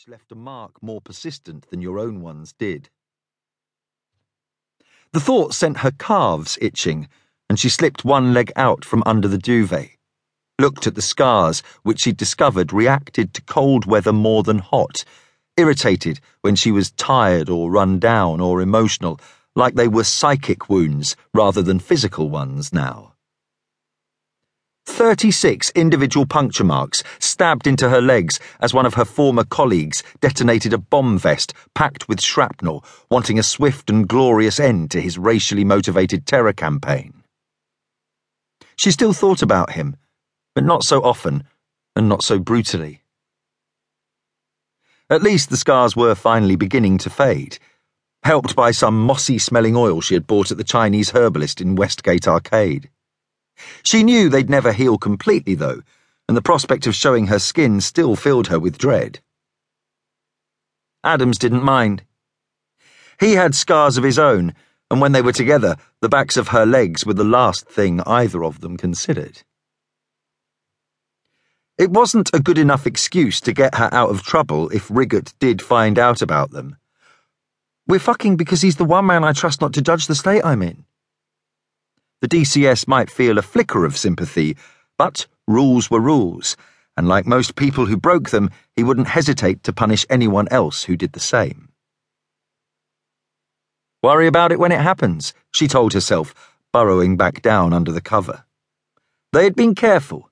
which left a mark more persistent than your own ones did. The thought sent her calves itching, and she slipped one leg out from under the duvet, looked at the scars which she'd discovered reacted to cold weather more than hot, irritated when she was tired or run down or emotional, like they were psychic wounds rather than physical ones now. 36 individual puncture marks stabbed into her legs as one of her former colleagues detonated a bomb vest packed with shrapnel, wanting a swift and glorious end to his racially motivated terror campaign. She still thought about him, but not so often and not so brutally. At least the scars were finally beginning to fade, helped by some mossy smelling oil she had bought at the Chinese herbalist in Westgate Arcade. She knew they'd never heal completely, though, and the prospect of showing her skin still filled her with dread. Adams didn't mind. He had scars of his own, and when they were together, the backs of her legs were the last thing either of them considered. It wasn't a good enough excuse to get her out of trouble if Riggott did find out about them. We're fucking because he's the one man I trust not to judge the state I'm in. The DCS might feel a flicker of sympathy, but rules were rules, and like most people who broke them, he wouldn't hesitate to punish anyone else who did the same. Worry about it when it happens, she told herself, burrowing back down under the cover. They had been careful.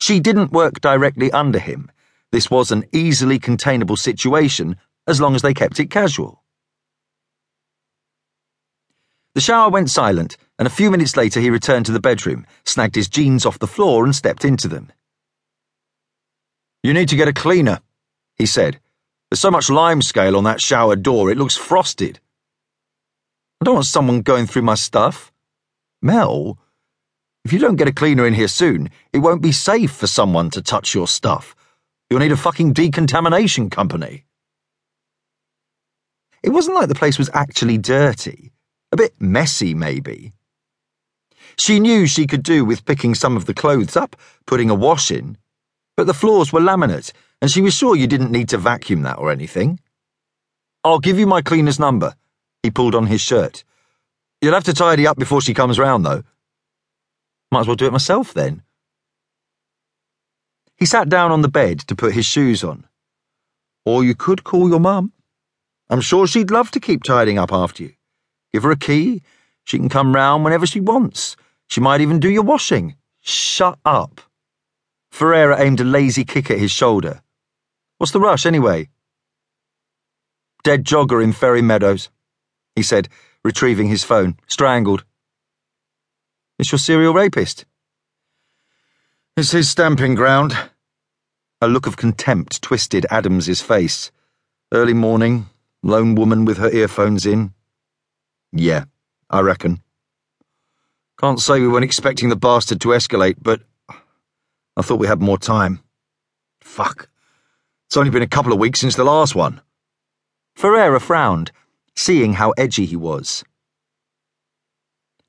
She didn't work directly under him. This was an easily containable situation as long as they kept it casual. The shower went silent, and a few minutes later he returned to the bedroom, snagged his jeans off the floor, and stepped into them. You need to get a cleaner, he said. There's so much limescale on that shower door, it looks frosted. I don't want someone going through my stuff. Mel, if you don't get a cleaner in here soon, it won't be safe for someone to touch your stuff. You'll need a fucking decontamination company. It wasn't like the place was actually dirty. A bit messy, maybe. She knew she could do with picking some of the clothes up, putting a wash in, but the floors were laminate, and she was sure you didn't need to vacuum that or anything. I'll give you my cleaner's number. He pulled on his shirt. You'll have to tidy up before she comes round, though. Might as well do it myself, then. He sat down on the bed to put his shoes on. Or you could call your mum. I'm sure she'd love to keep tidying up after you. Give her a key. She can come round whenever she wants. She might even do your washing. Shut up. Ferreira aimed a lazy kick at his shoulder. What's the rush, anyway? Dead jogger in Ferry Meadows, he said, retrieving his phone. Strangled. It's your serial rapist. It's his stamping ground. A look of contempt twisted Adams's face. Early morning, lone woman with her earphones in, yeah, I reckon. Can't say we weren't expecting the bastard to escalate, but I thought we had more time. Fuck. It's only been a couple of weeks since the last one. Ferreira frowned, seeing how edgy he was.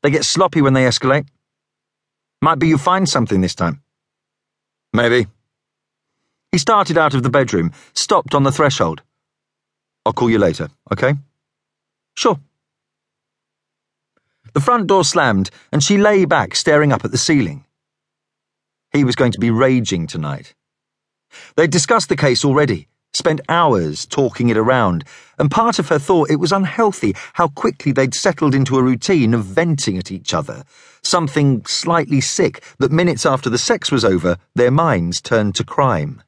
They get sloppy when they escalate. Might be you find something this time. Maybe. He started out of the bedroom, stopped on the threshold. I'll call you later, okay? Sure. The front door slammed, and she lay back, staring up at the ceiling. He was going to be raging tonight. They'd discussed the case already, spent hours talking it around, and part of her thought it was unhealthy how quickly they'd settled into a routine of venting at each other, something slightly sick that minutes after the sex was over, their minds turned to crime.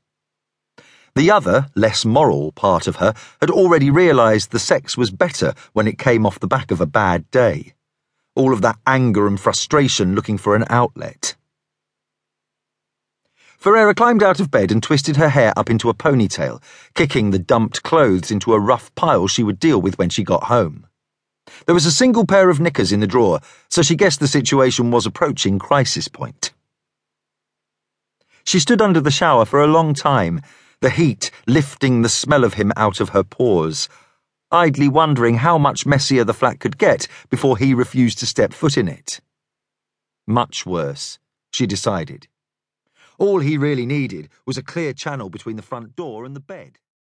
The other, less moral part of her had already realised the sex was better when it came off the back of a bad day all of that anger and frustration looking for an outlet. Ferreira climbed out of bed and twisted her hair up into a ponytail, kicking the dumped clothes into a rough pile she would deal with when she got home. There was a single pair of knickers in the drawer, so she guessed the situation was approaching crisis point. She stood under the shower for a long time, the heat lifting the smell of him out of her pores, idly wondering how much messier the flat could get before he refused to step foot in it. Much worse, she decided. All he really needed was a clear channel between the front door and the bed.